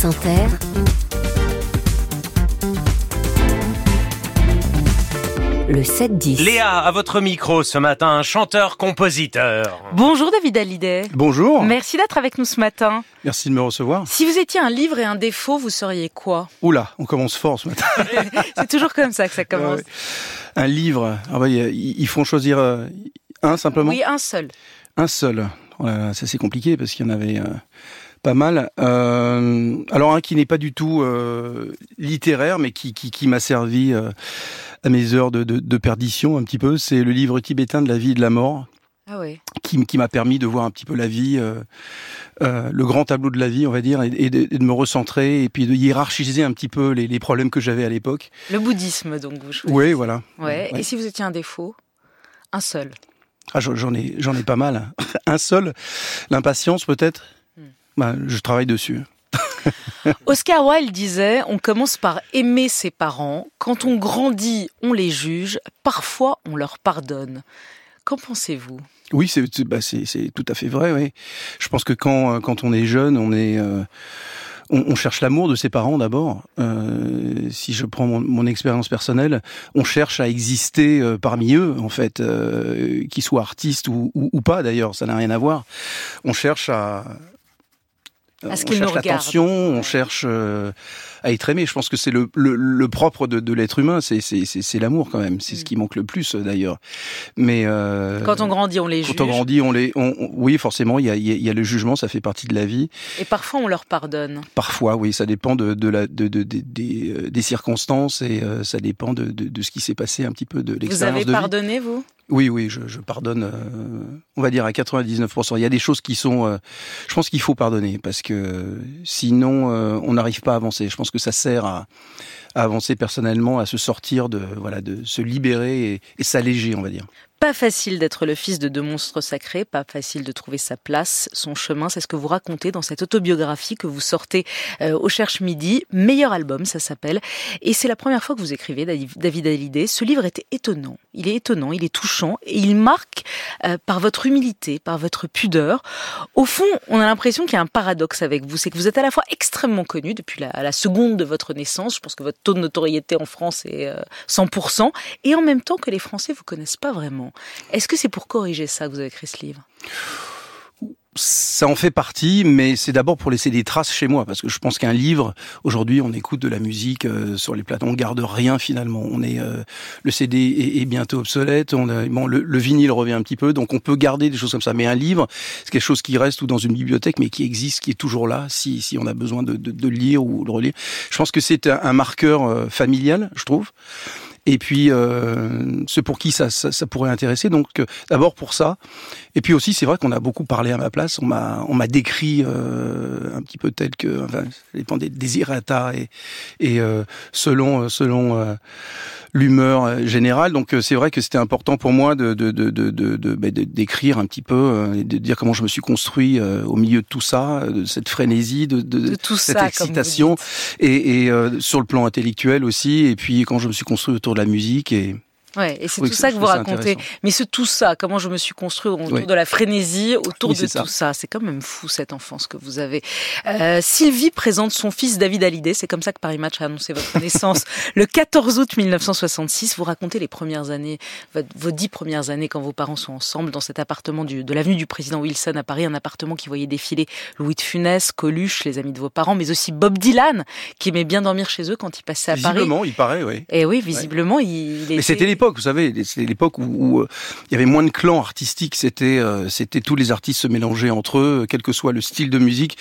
France Inter, le 7-10. Léa, à votre micro ce matin, chanteur-compositeur. Bonjour David Hallyday. Bonjour. Merci d'être avec nous ce matin. Merci de me recevoir. Si vous étiez un livre et un défaut, vous seriez quoi? Oula, on commence fort ce matin. C'est toujours comme ça que ça commence. Un livre, ah bah, ils font choisir euh, un simplement? Oui, un seul. Un seul. Voilà, ça c'est compliqué parce qu'il y en avait euh, pas mal. Euh, alors un qui n'est pas du tout euh, littéraire, mais qui, qui, qui m'a servi euh, à mes heures de, de, de perdition un petit peu, c'est le livre tibétain de la vie et de la mort. Ah ouais. Qui, qui m'a permis de voir un petit peu la vie, le grand tableau de la vie, on va dire, et, et, de, et, de, me recentrer et puis de hiérarchiser un petit peu les, les problèmes que j'avais à l'époque. Le bouddhisme, donc vous choisissez. Oui, voilà. Ouais. ouais. Et si vous étiez un défaut, un seul. Ah, j'en ai, j'en ai pas mal. un seul, l'impatience peut-être? Bah, je travaille dessus. Oscar Wilde disait On commence par aimer ses parents. Quand on grandit, on les juge. Parfois, on leur pardonne. Qu'en pensez-vous? Oui, c'est bah, tout à fait vrai. Oui. Je pense que quand, quand on est jeune, on est. Euh, on, on, cherche l'amour de ses parents d'abord. Euh, si je prends mon, mon expérience personnelle, on cherche à exister euh, parmi eux, en fait, euh, qu'ils soient artistes ou, ou, ou pas d'ailleurs, ça n'a rien à voir. On cherche à, à ce on cherche l'attention, on cherche euh, à être aimé. Je pense que c'est le, le, le, propre de, de l'être humain, c'est l'amour quand même. C'est mm. ce qui manque le plus d'ailleurs. Mais euh, quand on grandit, on les quand juge. Quand on grandit, on les, on, on, oui, forcément, il y a, il y a le jugement, ça fait partie de la vie. Et parfois, on leur pardonne. Parfois, oui, ça dépend de, de la, de, de, de des, des, circonstances et euh, ça dépend de, de, de ce qui s'est passé un petit peu de l'expérience. Vous avez pardonné, vous? Oui, oui, je, je pardonne, euh, on va dire à 99%. Il y a des choses qui sont, euh, je pense qu'il faut pardonner parce que sinon euh, on n'arrive pas à avancer. Je pense que ça sert à, à, avancer personnellement, à se sortir de, voilà, de se libérer et, s'alléger, on va dire. Pas facile d'être le fils de deux monstres sacrés, pas facile de trouver sa place, son chemin, c'est ce que vous racontez dans cette autobiographie que vous sortez euh, au Cherche Midi. Meilleur album, ça s'appelle. Et c'est la première fois que vous écrivez, David Hallyday. Ce livre est étonnant. Il est étonnant, il est touchant et il marque euh, par votre humilité, par votre pudeur. Au fond, on a l'impression qu'il y a un paradoxe avec vous. C'est que vous êtes à la fois extrêmement connu depuis la, seconde de votre naissance. Je pense que votre taux de notoriété en France est euh, 100%. Et en même temps que les Français vous connaissent pas vraiment. Est-ce que c'est pour corriger ça que vous avez écrit ce livre? Ça en fait partie, mais c'est d'abord pour laisser des traces chez moi, parce que je pense qu'un livre, aujourd'hui, on écoute de la musique euh, sur les plateaux, on garde rien finalement. On est, euh, le CD est, bientôt obsolète, on a, bon, le, le, vinyle revient un petit peu, donc on peut garder des choses comme ça. Mais un livre, c'est quelque chose qui reste ou dans une bibliothèque, mais qui existe, qui est toujours là, si, si on a besoin de, de, de le lire ou de relire. Je pense que c'est un, un marqueur euh, familial, je trouve et puis euh, ceux pour qui ça, ça, ça pourrait intéresser. Donc euh, d'abord pour ça, et puis aussi c'est vrai qu'on a beaucoup parlé à ma place. On m'a on m'a décrit euh, un petit peu tel que enfin, ça dépend des désirata et et euh, selon selon l'humeur générale. Donc c'est vrai que c'était important pour moi de de de de de d'écrire un petit peu, et de dire comment je me suis construit au milieu de tout ça, de cette frénésie, de, de, de tout cette ça, excitation, et, et sur le plan intellectuel aussi. Et puis quand je me suis construit autour de la musique et Ouais, et c'est tout ça que vous racontez. Mais ce tout ça, comment je me suis construit autour oui. de la frénésie, autour oui, de ça. tout ça. C'est quand même fou cette enfance que vous avez. Euh, Sylvie présente son fils David Hallyday. C'est comme ça que Paris Match a annoncé votre naissance le 14 août 1966. Vous racontez les premières années, vos dix premières années quand vos parents sont ensemble dans cet appartement du, de l'avenue du président Wilson à Paris, un appartement qui voyait défiler Louis de Funès, Coluche, les amis de vos parents, mais aussi Bob Dylan, qui aimait bien dormir chez eux quand il passait à Paris. Visiblement, il paraît, oui. Et oui, visiblement, ouais. il, il Mais l'époque, vous savez, c'était l'époque où, où, il y avait moins de clans artistiques. C'était, euh, c'était tous les artistes se mélangeaient entre eux, quel que soit le style de musique.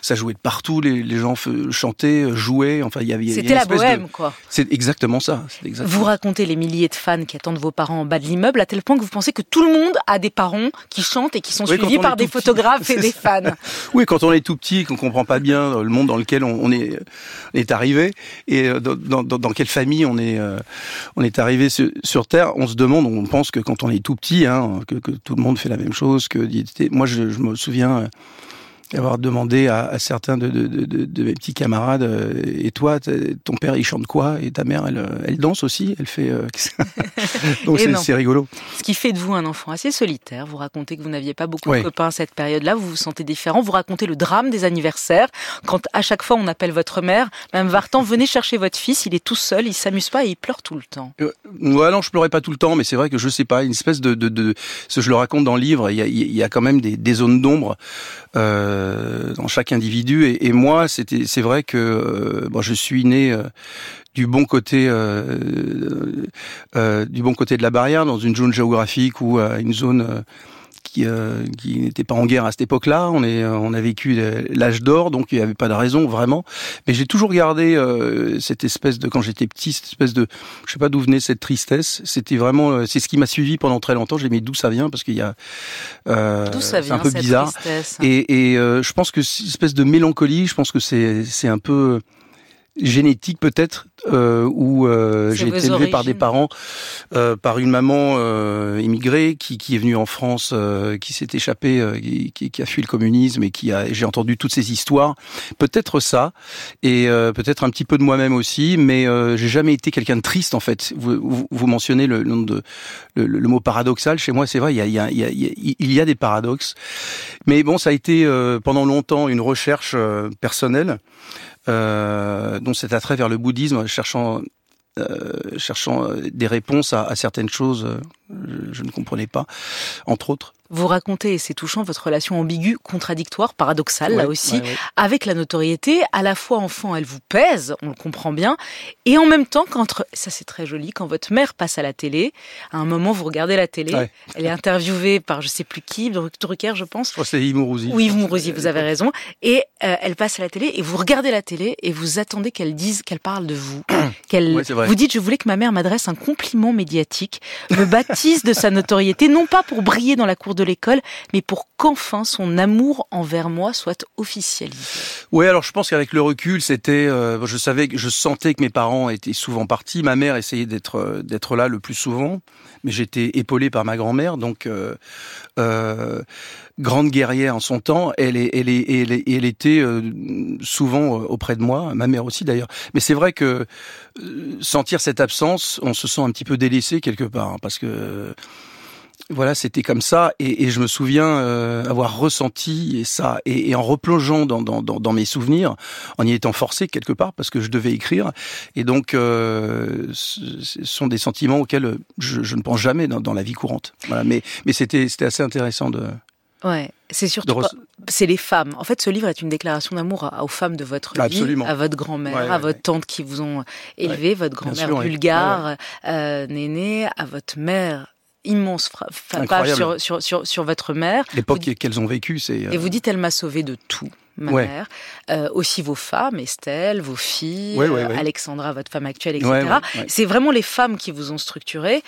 Ça jouait de partout, les, les gens chantaient, jouaient. Enfin, il y avait. C'était la bohème, de... quoi. C'est exactement ça. Exactement vous racontez les milliers de fans qui attendent vos parents en bas de l'immeuble, à tel point que vous pensez que tout le monde a des parents qui chantent et qui sont oui, suivis par des photographes et des fans. oui, quand on est tout petit, qu'on comprend pas bien le monde dans lequel on, est, est arrivé et dans, dans, dans, quelle famille on est, euh, on est arrivé sur, Terre, on se demande, on pense que quand on est tout petit, hein, que, tout le monde fait la même chose. Que moi, je me souviens avoir demandé à, à certains de, de, de, de, mes petits camarades euh, et toi ton père il chante quoi? Et ta mère elle, elle danse aussi elle fait euh, donc c'est rigolo. Ce qui fait de vous un enfant assez solitaire vous racontez que vous n'aviez pas beaucoup de copains à cette période là vous vous sentez différent vous racontez le drame des anniversaires quand à chaque fois on appelle votre mère même Vartan venez chercher votre fils il est tout seul il s'amuse pas et il pleure tout le temps. Euh, ouais non je pleurais pas tout le temps mais c'est vrai que je sais pas une espèce de, de, de ce je le raconte dans le livre il y a, il y a quand même des, des zones d'ombre euh, dans chaque individu. Et, et moi, c'était, c'est vrai que euh, bon, je suis né euh, du bon côté euh, euh, du bon côté de la barrière, dans une zone géographique ou une zone qui, euh, qui n'était pas en guerre à cette époque-là. On, est, on a vécu l'âge d'or, donc il n'y avait pas de raison vraiment. Mais j'ai toujours gardé euh, cette espèce de, quand j'étais petit, cette espèce de, je sais pas d'où venait cette tristesse. C'était vraiment, euh, c'est ce qui m'a suivi pendant très longtemps. J'ai mis d'où ça vient parce qu'il y a, euh, c'est un peu bizarre. Et, et je pense que cette espèce de mélancolie, je pense que c'est, c'est un peu génétique peut-être euh, où euh, j'ai été élevé par des parents, euh, par une maman euh, immigrée qui, qui est venue en France, euh, qui s'est échappée, euh, qui, qui, a fui le communisme et qui a. J'ai entendu toutes ces histoires. Peut-être ça et peut-être un petit peu de moi-même aussi, mais j'ai jamais été quelqu'un de triste en fait. Vous, vous, mentionnez le, nom de le, le, mot paradoxal. Chez moi, c'est vrai, il y a, il y a, il y a, il y a des paradoxes. Mais bon, ça a été pendant longtemps une recherche personnelle dont cet attrait vers le bouddhisme, cherchant euh, cherchant euh, des réponses à, certaines choses, euh, je, ne comprenais pas, entre autres. Vous racontez, et c'est touchant, votre relation ambiguë, contradictoire, paradoxale, là aussi, avec la notoriété. À la fois, enfant, elle vous pèse, on le comprend bien. Et en même temps, quand, ça c'est très joli, quand votre mère passe à la télé, à un moment, vous regardez la télé, elle est interviewée par je sais plus qui, Drucker, je pense. Que c'est Yves Mourouzi. Oui, Yves Mourouzi, vous avez raison. Et euh, elle passe à la télé, et vous regardez la télé, et vous attendez qu'elle dise, qu'elle parle de vous. qu'elle, vous dites, je voulais que ma mère m'adresse un compliment médiatique, me baptise de sa notoriété, non pas pour briller dans la cour de l'école, mais pour qu'enfin son amour envers moi soit officialisé. Oui, alors je pense qu'avec le recul, c'était, euh, je savais, je sentais que mes parents étaient souvent partis. Ma mère essayait d'être euh, d'être là le plus souvent, mais j'étais épaulé par ma grand-mère, donc. Euh, grande guerrière en son temps, elle était souvent auprès de moi, ma mère aussi d'ailleurs. Mais c'est vrai que sentir cette absence, on se sent un petit peu délaissé quelque part, hein, parce que voilà, c'était comme ça, et, et, je me souviens euh, avoir ressenti ça, et, et en replongeant dans, dans, dans, mes souvenirs, en y étant forcé quelque part parce que je devais écrire, et donc euh, ce sont des sentiments auxquels je, je ne pense jamais dans, dans, la vie courante. Voilà, mais mais c'était c'était assez intéressant de. Ouais, c'est surtout c'est les femmes. En fait, ce livre est une déclaration d'amour aux femmes de votre vie, à votre grand-mère, à votre tante qui vous ont élevé, votre grand-mère bulgare, euh, Néné, à votre mère immense page sur, sur, sur, sur, votre mère. L'époque qu'elles ont vécue, c'est... Et vous euh, dites, elle m'a sauvé de tout ma mère, euh, aussi vos femmes, Estelle, vos filles, euh, Alexandra, votre femme actuelle, etc. C'est vraiment les femmes qui vous ont structuré.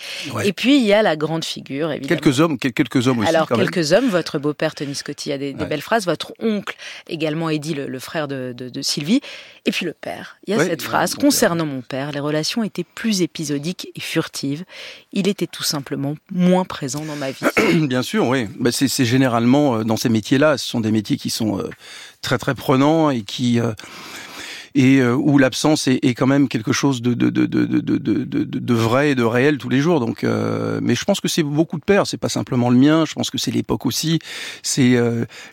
Et puis il y a la grande figure, évidemment. Quelques hommes, quelques hommes aussi. Alors quelques hommes, votre beau-père Tony Scotti a des, des, belles phrases, votre oncle également Eddie, le, le frère de, de, de, Sylvie, et puis le père. Il y a cette phrase concernant mon père, les relations étaient plus épisodiques et furtives. Il était tout simplement moins présent dans ma vie. Bien sûr, oui. Bah, c'est généralement euh, dans ces métiers-là, ce sont des métiers qui sont très très prenant et qui euh, et euh, où l'absence est, est, quand même quelque chose de, de, de, de, vrai et de réel tous les jours. Donc, euh, mais je pense que c'est beaucoup de pères. C'est pas simplement le mien. Je pense que c'est l'époque aussi. C'est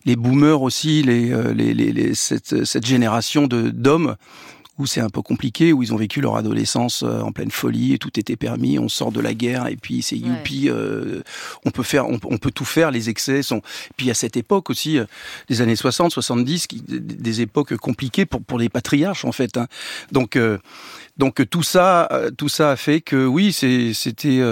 les boomers aussi, les, les, les, les cette, cette génération de d'hommes où c'est un peu compliqué, où ils ont vécu leur adolescence euh, en pleine folie, et tout était permis, on sort de la guerre et puis c'est youpi, euh, on peut faire, on, peut tout faire, les excès sont. Puis à cette époque aussi, euh, des années 60, 70, qui, des époques compliquées pour pour les patriarches en fait. Hein. Donc donc tout ça, tout ça a fait que oui, c'était c'était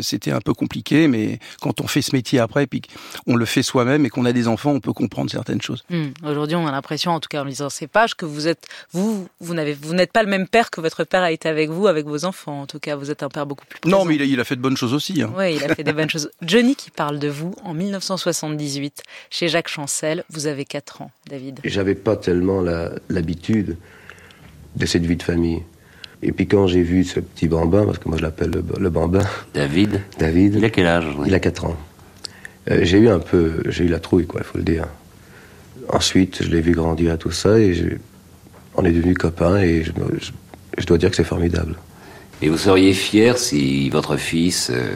c'était un peu compliqué, mais quand on fait ce métier après, puis on le fait soi-même et qu'on a des enfants, on peut comprendre certaines choses. Mmh. Aujourd'hui, on a l'impression, en tout cas en lisant ces pages, que vous êtes vous vous, n'avez, vous n'êtes pas le même père que votre père a été avec vous, avec vos enfants. En tout cas, vous êtes un père beaucoup plus présent. Non, mais il a, fait de bonnes choses aussi. Hein. Oui, il a fait des bonnes choses. Johnny qui parle de vous en 1978 chez Jacques Chancel. Vous avez 4 ans, David. J'avais pas tellement l'habitude de cette vie de famille. Et puis quand j'ai vu ce petit bambin, parce que moi je l'appelle le, bambin. David. David. Il a quel âge Il a 4 ans. Euh, j'ai eu un peu, j'ai eu la trouille, quoi, il faut le dire. ensuite, je l'ai vu grandir à tout ça et je- on est devenus copains et je, me- je- je dois dire que c'est formidable. Et vous seriez fier si votre fils, euh,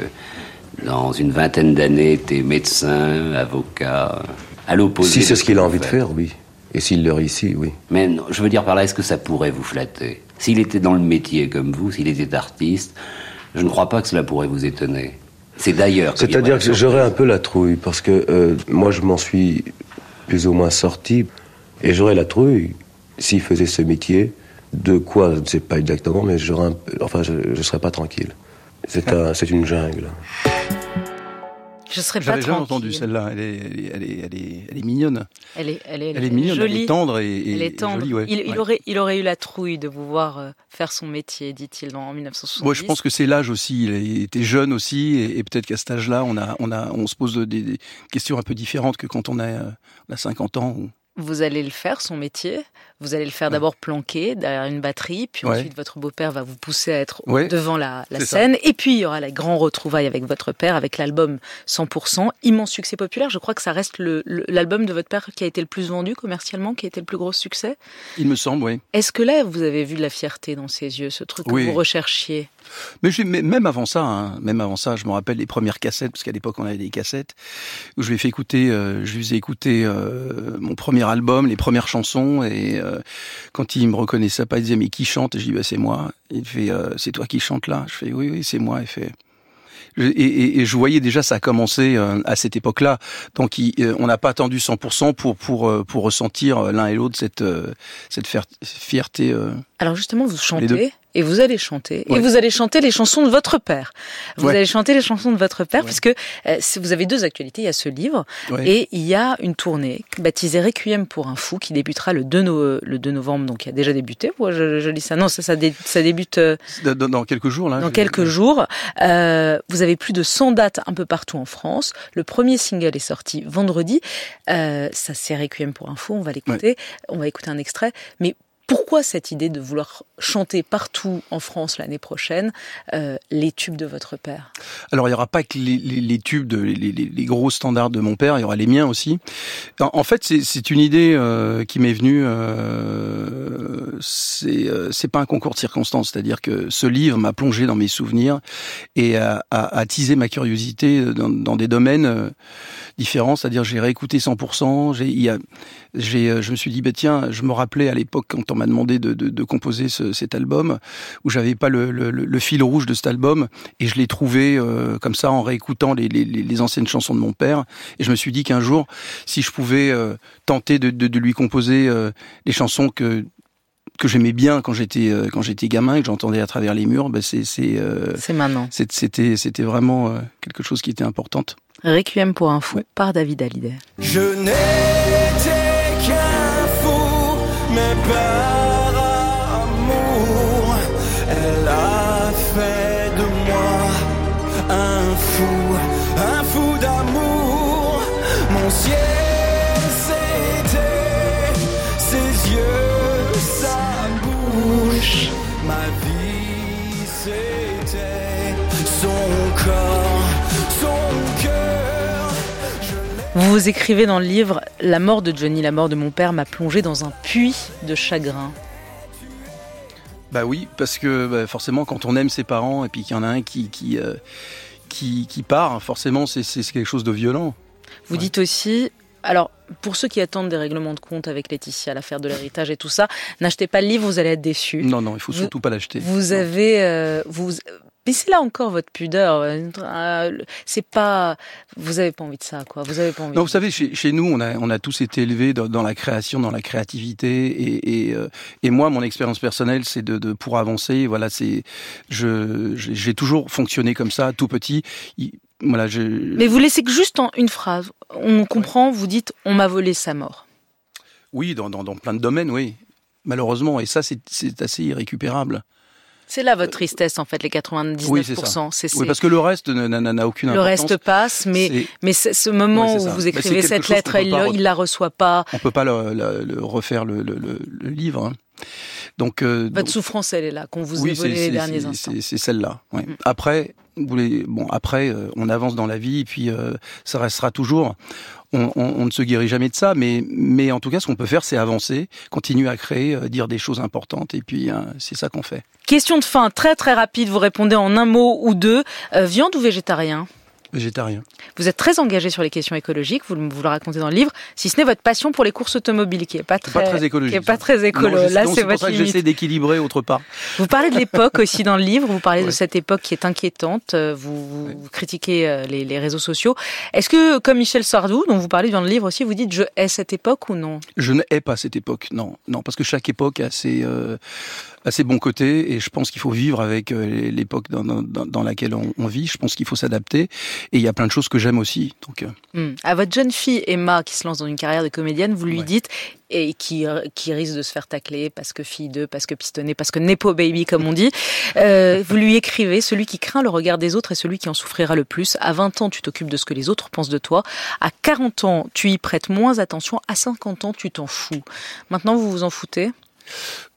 dans une vingtaine d'années, était médecin, avocat, à l'opposé Si c'est ce qu'il a envie de faire, oui. Et s'il le réussit, oui. Mais non, je veux dire par là, est-ce que ça pourrait vous flatter? S'il était dans le métier comme vous, s'il était artiste, je ne crois pas que cela pourrait vous étonner. C'est d'ailleurs. C'est-à-dire que j'aurais un peu la trouille, parce que euh, moi je m'en suis plus ou moins sorti, et j'aurais la trouille s'il faisait ce métier. De quoi, je ne sais pas exactement, mais j'aurais enfin, je ne serais pas tranquille. C'est un, c'est une jungle. Je serais pas J'avais jamais entendu celle-là. Elle est, elle est, elle est, elle est, mignonne. Elle est, elle est, Elle est mignonne, jolie. elle est tendre et, et- Elle est et tendre. jolie. Ouais. il, il Ouais. aurait, il aurait eu la trouille de vous voir euh, faire son métier, dit-il en 1970. Ouais, je pense que c'est l'âge aussi. Il était jeune aussi, et, et peut-être qu'à cet âge-là, on a, on a, on se pose des, des questions un peu différentes que quand on a, euh, on a 50 ans. ou- Vous allez le faire, son métier. Vous allez le faire d'abord planqué derrière une batterie, puis Ouais. ensuite votre beau-père va vous pousser à être Ouais. devant la, la C'est ça. scène. Et puis il y aura la grand retrouvaille avec votre père, avec l'album 100%, immense succès populaire. Je crois que ça reste le- le- l'album de votre père qui a été le plus vendu commercialement, qui a été le plus gros succès. Il me semble, oui. Est-ce que là, vous avez vu de la fierté dans ses yeux, ce truc Oui. que vous recherchiez? Mais, même avant ça, hein, même avant ça, je me rappelle les premières cassettes, parce qu'à l'époque on avait des cassettes, où je lui ai fait écouter, euh, je lui ai écouté euh, mon premier album, les premières chansons, et euh, quand il me reconnaissait pas, il disait mais qui chante? Et je dis bah, c'est moi. Il fait c'est toi qui chante là? Je fais oui oui c'est moi. Il fait et, et- et je voyais déjà ça a commencé à cette époque-là. Donc il- on n'a pas attendu 100% pour pour pour ressentir l'un et l'autre cette cette fier- fierté. Alors justement, vous chantez et vous allez chanter et vous allez chanter les chansons de votre père. Vous Ouais. allez chanter les chansons de votre père Ouais. puisque euh, vous avez deux actualités. Il y a ce livre et il y a une tournée baptisée Requiem pour un fou qui débutera le 2, no- le 2 novembre. Donc il a déjà débuté. Ouais, je, je lis ça. Non, ça, ça, dé- ça débute euh, Dans, quelques jours là. dans quelques jours. Euh, vous avez plus de 100 dates un peu partout en France. Le premier single est sorti vendredi. Euh, ça, c'est Requiem pour un fou. On va l'écouter. On va écouter un extrait. Mais pourquoi cette idée de vouloir chanter partout en France l'année prochaine euh, les tubes de votre père? Alors il y aura pas que les, tubes, de, les, gros standards de mon père, il y aura les miens aussi. En, fait, c'est- une idée euh, qui m'est venue. Euh, c'est euh, c'est pas un concours de circonstances, c'est-à-dire que ce livre m'a plongé dans mes souvenirs et a, a- a attisé ma curiosité dans, dans des domaines euh, différents. C'est-à-dire j'ai réécouté 100%. J'ai, il y a, j'ai, euh, je me suis dit, bah tiens, je me rappelais à l'époque quand on m'a demandé de, de, de composer ce- cet album où j'avais pas le, le, le fil rouge de cet album et je l'ai trouvé euh, comme ça en réécoutant les, les, les anciennes chansons de mon père et je me suis dit qu'un jour si je pouvais euh, tenter de, de, lui composer euh, les chansons que que j'aimais bien quand j'étais euh, quand j'étais gamin et que j'entendais à travers les murs ben c'est c'est euh, C'est maintenant. c'était c'était vraiment euh, quelque chose qui était importante Requiem pour un fou Ouais. par David Hallyday. Je n'étais qu'un fou, mais par Vous écrivez dans le livre La mort de Johnny, la mort de mon père m'a plongé dans un puits de chagrin. bah oui parce que bah, forcément quand on aime ses parents et puis qu'il y en a un qui qui euh, qui, qui part forcément c'est quelque chose de violent Vous Ouais. dites aussi, alors pour ceux qui attendent des règlements de compte avec Laetitia, l'affaire de l'héritage et tout ça, n'achetez pas le livre, vous allez être déçus. non non il faut Vous- surtout pas l'acheter Vous Non. avez, euh, vous, mais c'est là encore votre pudeur. euh, C'est pas, vous avez pas envie de ça, quoi. Vous avez pas envie. Non, vous savez, chez, chez nous, on a, on a tous été élevés dans, dans la création, dans la créativité, et, et, euh, et moi, mon expérience personnelle, c'est de, de pour avancer. Voilà, c'est, je, j'ai toujours fonctionné comme ça, tout petit. Il- voilà, je. Mais vous laissez que juste en une phrase. On comprend. Vous dites, on m'a volé sa mort. Oui, dans, dans, dans plein de domaines, oui. Malheureusement, et ça, c'est assez irrécupérable. C'est là votre tristesse, en fait, les 99%. Oui, c'est ça. Oui, parce que le reste n'a- aucune le importance. reste passe, mais C'est- mais ce moment où vous écrivez cette lettre, il, le- il la reçoit pas. on peut pas le, le- le refaire le, le, le- le livre. hein. Donc, euh, Votre donc- souffrance, elle est là, qu'on vous ait oui, volé c'est- les derniers c'est- instants. c'est- celle-là. ouais. Mhm. Après, bon, après, euh, on avance dans la vie et puis euh, ça restera toujours. On, ne se guérit jamais de ça, mais, mais en tout cas, ce qu'on peut faire, c'est avancer, continuer à créer, euh, dire des choses importantes, et puis euh, c'est ça qu'on fait. Question de fin, très très rapide, vous répondez en un mot ou deux. Viande ou végétarien? Végétarien. Vous êtes très engagé sur les questions écologiques, vous, le- vous le racontez dans le livre, si ce n'est votre passion pour les courses automobiles, qui est pas très, pas très écologique. qui est pas très écolo. Non, Là, c'est pour votre ça que j'essaie d'équilibrer autre part. Vous parlez de l'époque aussi dans le livre, vous parlez de cette époque qui est inquiétante, euh, vous, critiquez euh, les, les réseaux sociaux. Est-ce que, comme Michel Sardou, dont vous parlez dans le livre aussi, vous dites je hais cette époque ou non? Je ne hais pas cette époque, non, non, parce que chaque époque a ses, euh, a ses bons côtés, et je pense qu'il faut vivre avec l'époque dans, dans, dans laquelle on, on vit. Je pense qu'il faut s'adapter, et il y a plein de choses que j'aime aussi. Donc, euh, Hmm. À votre jeune fille Emma, qui se lance dans une carrière de comédienne, vous lui Ouais. dites, et qui, euh, qui risque de se faire tacler parce que fille d'eux, parce que pistonné, parce que nepo baby, comme on dit, euh, vous lui écrivez Celui qui craint le regard des autres est celui qui en souffrira le plus. À 20 ans, tu t'occupes de ce que les autres pensent de toi. À 40 ans, tu y prêtes moins attention. À 50 ans, tu t'en fous. Maintenant, vous vous en foutez?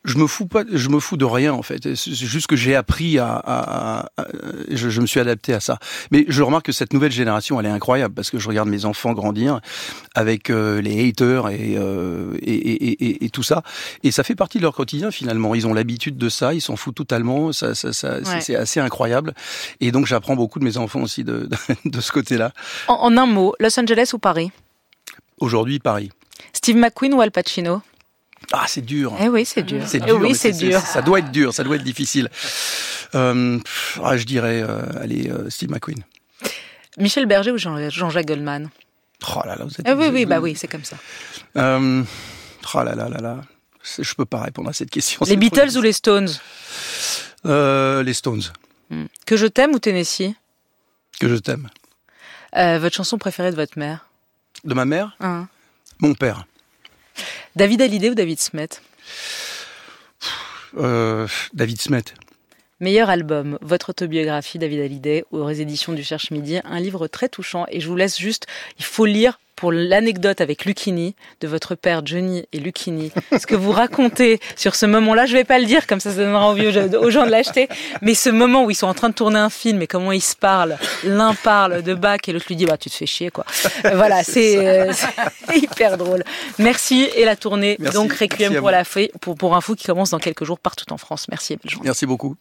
Je me fous pas, je me fous de rien en fait. C'est juste que j'ai appris à, à- à- à- je, je me suis adapté à ça. Mais je remarque que cette nouvelle génération, elle est incroyable parce que je regarde mes enfants grandir avec euh, les haters et, euh, et, et, tout ça, et ça fait partie de leur quotidien finalement. Ils ont l'habitude de ça, ils s'en foutent totalement. Ça, ça, ça c'est- Ouais. c'est assez incroyable. Et donc j'apprends beaucoup de mes enfants aussi de, de, de ce côté-là. en, en un mot, Los Angeles ou Paris? Aujourd'hui, Paris. Steve McQueen ou Al Pacino? Ah, c'est dur. Eh oui, c'est dur. C'est Eh dur. oui, c'est dur. Ça doit être dur, ça doit être difficile. Euh, ah, je dirais, euh, allez, euh, Steve McQueen. Michel Berger ou Jean- Jean-Jacques Goldman? Oh là là, vous êtes. Eh oui, oui, bah oui, c'est comme ça. Euh, oh là là là là. Je peux pas répondre à cette question. Les Beatles ou les Stones? Les Stones. Hmm. Que je t'aime ou Tennessee? Que je t'aime. Votre chanson préférée de votre mère? De ma mère, Hein mon père. David Hallyday ou David Smet? Euh, David Smet. Meilleur album, votre autobiographie David Hallyday aux éditions du Cherche Midi, un livre très touchant et je vous laisse juste, il faut lire pour l'anecdote avec Lucchini, de votre père Johnny et Lucchini, ce que vous racontez sur ce moment-là, je vais pas le dire comme ça ça donnera envie aux gens- de l'acheter, mais ce moment où ils sont en train de tourner un film et comment ils se parlent, l'un parle de Bach et l'autre lui dit bah tu te fais chier quoi. Euh, Voilà, c'est euh, hyper drôle. Merci et la tournée Merci. donc Requiem pour la fée pour pour un fou qui commence dans quelques jours partout en France. Merci et belle journée. Merci beaucoup.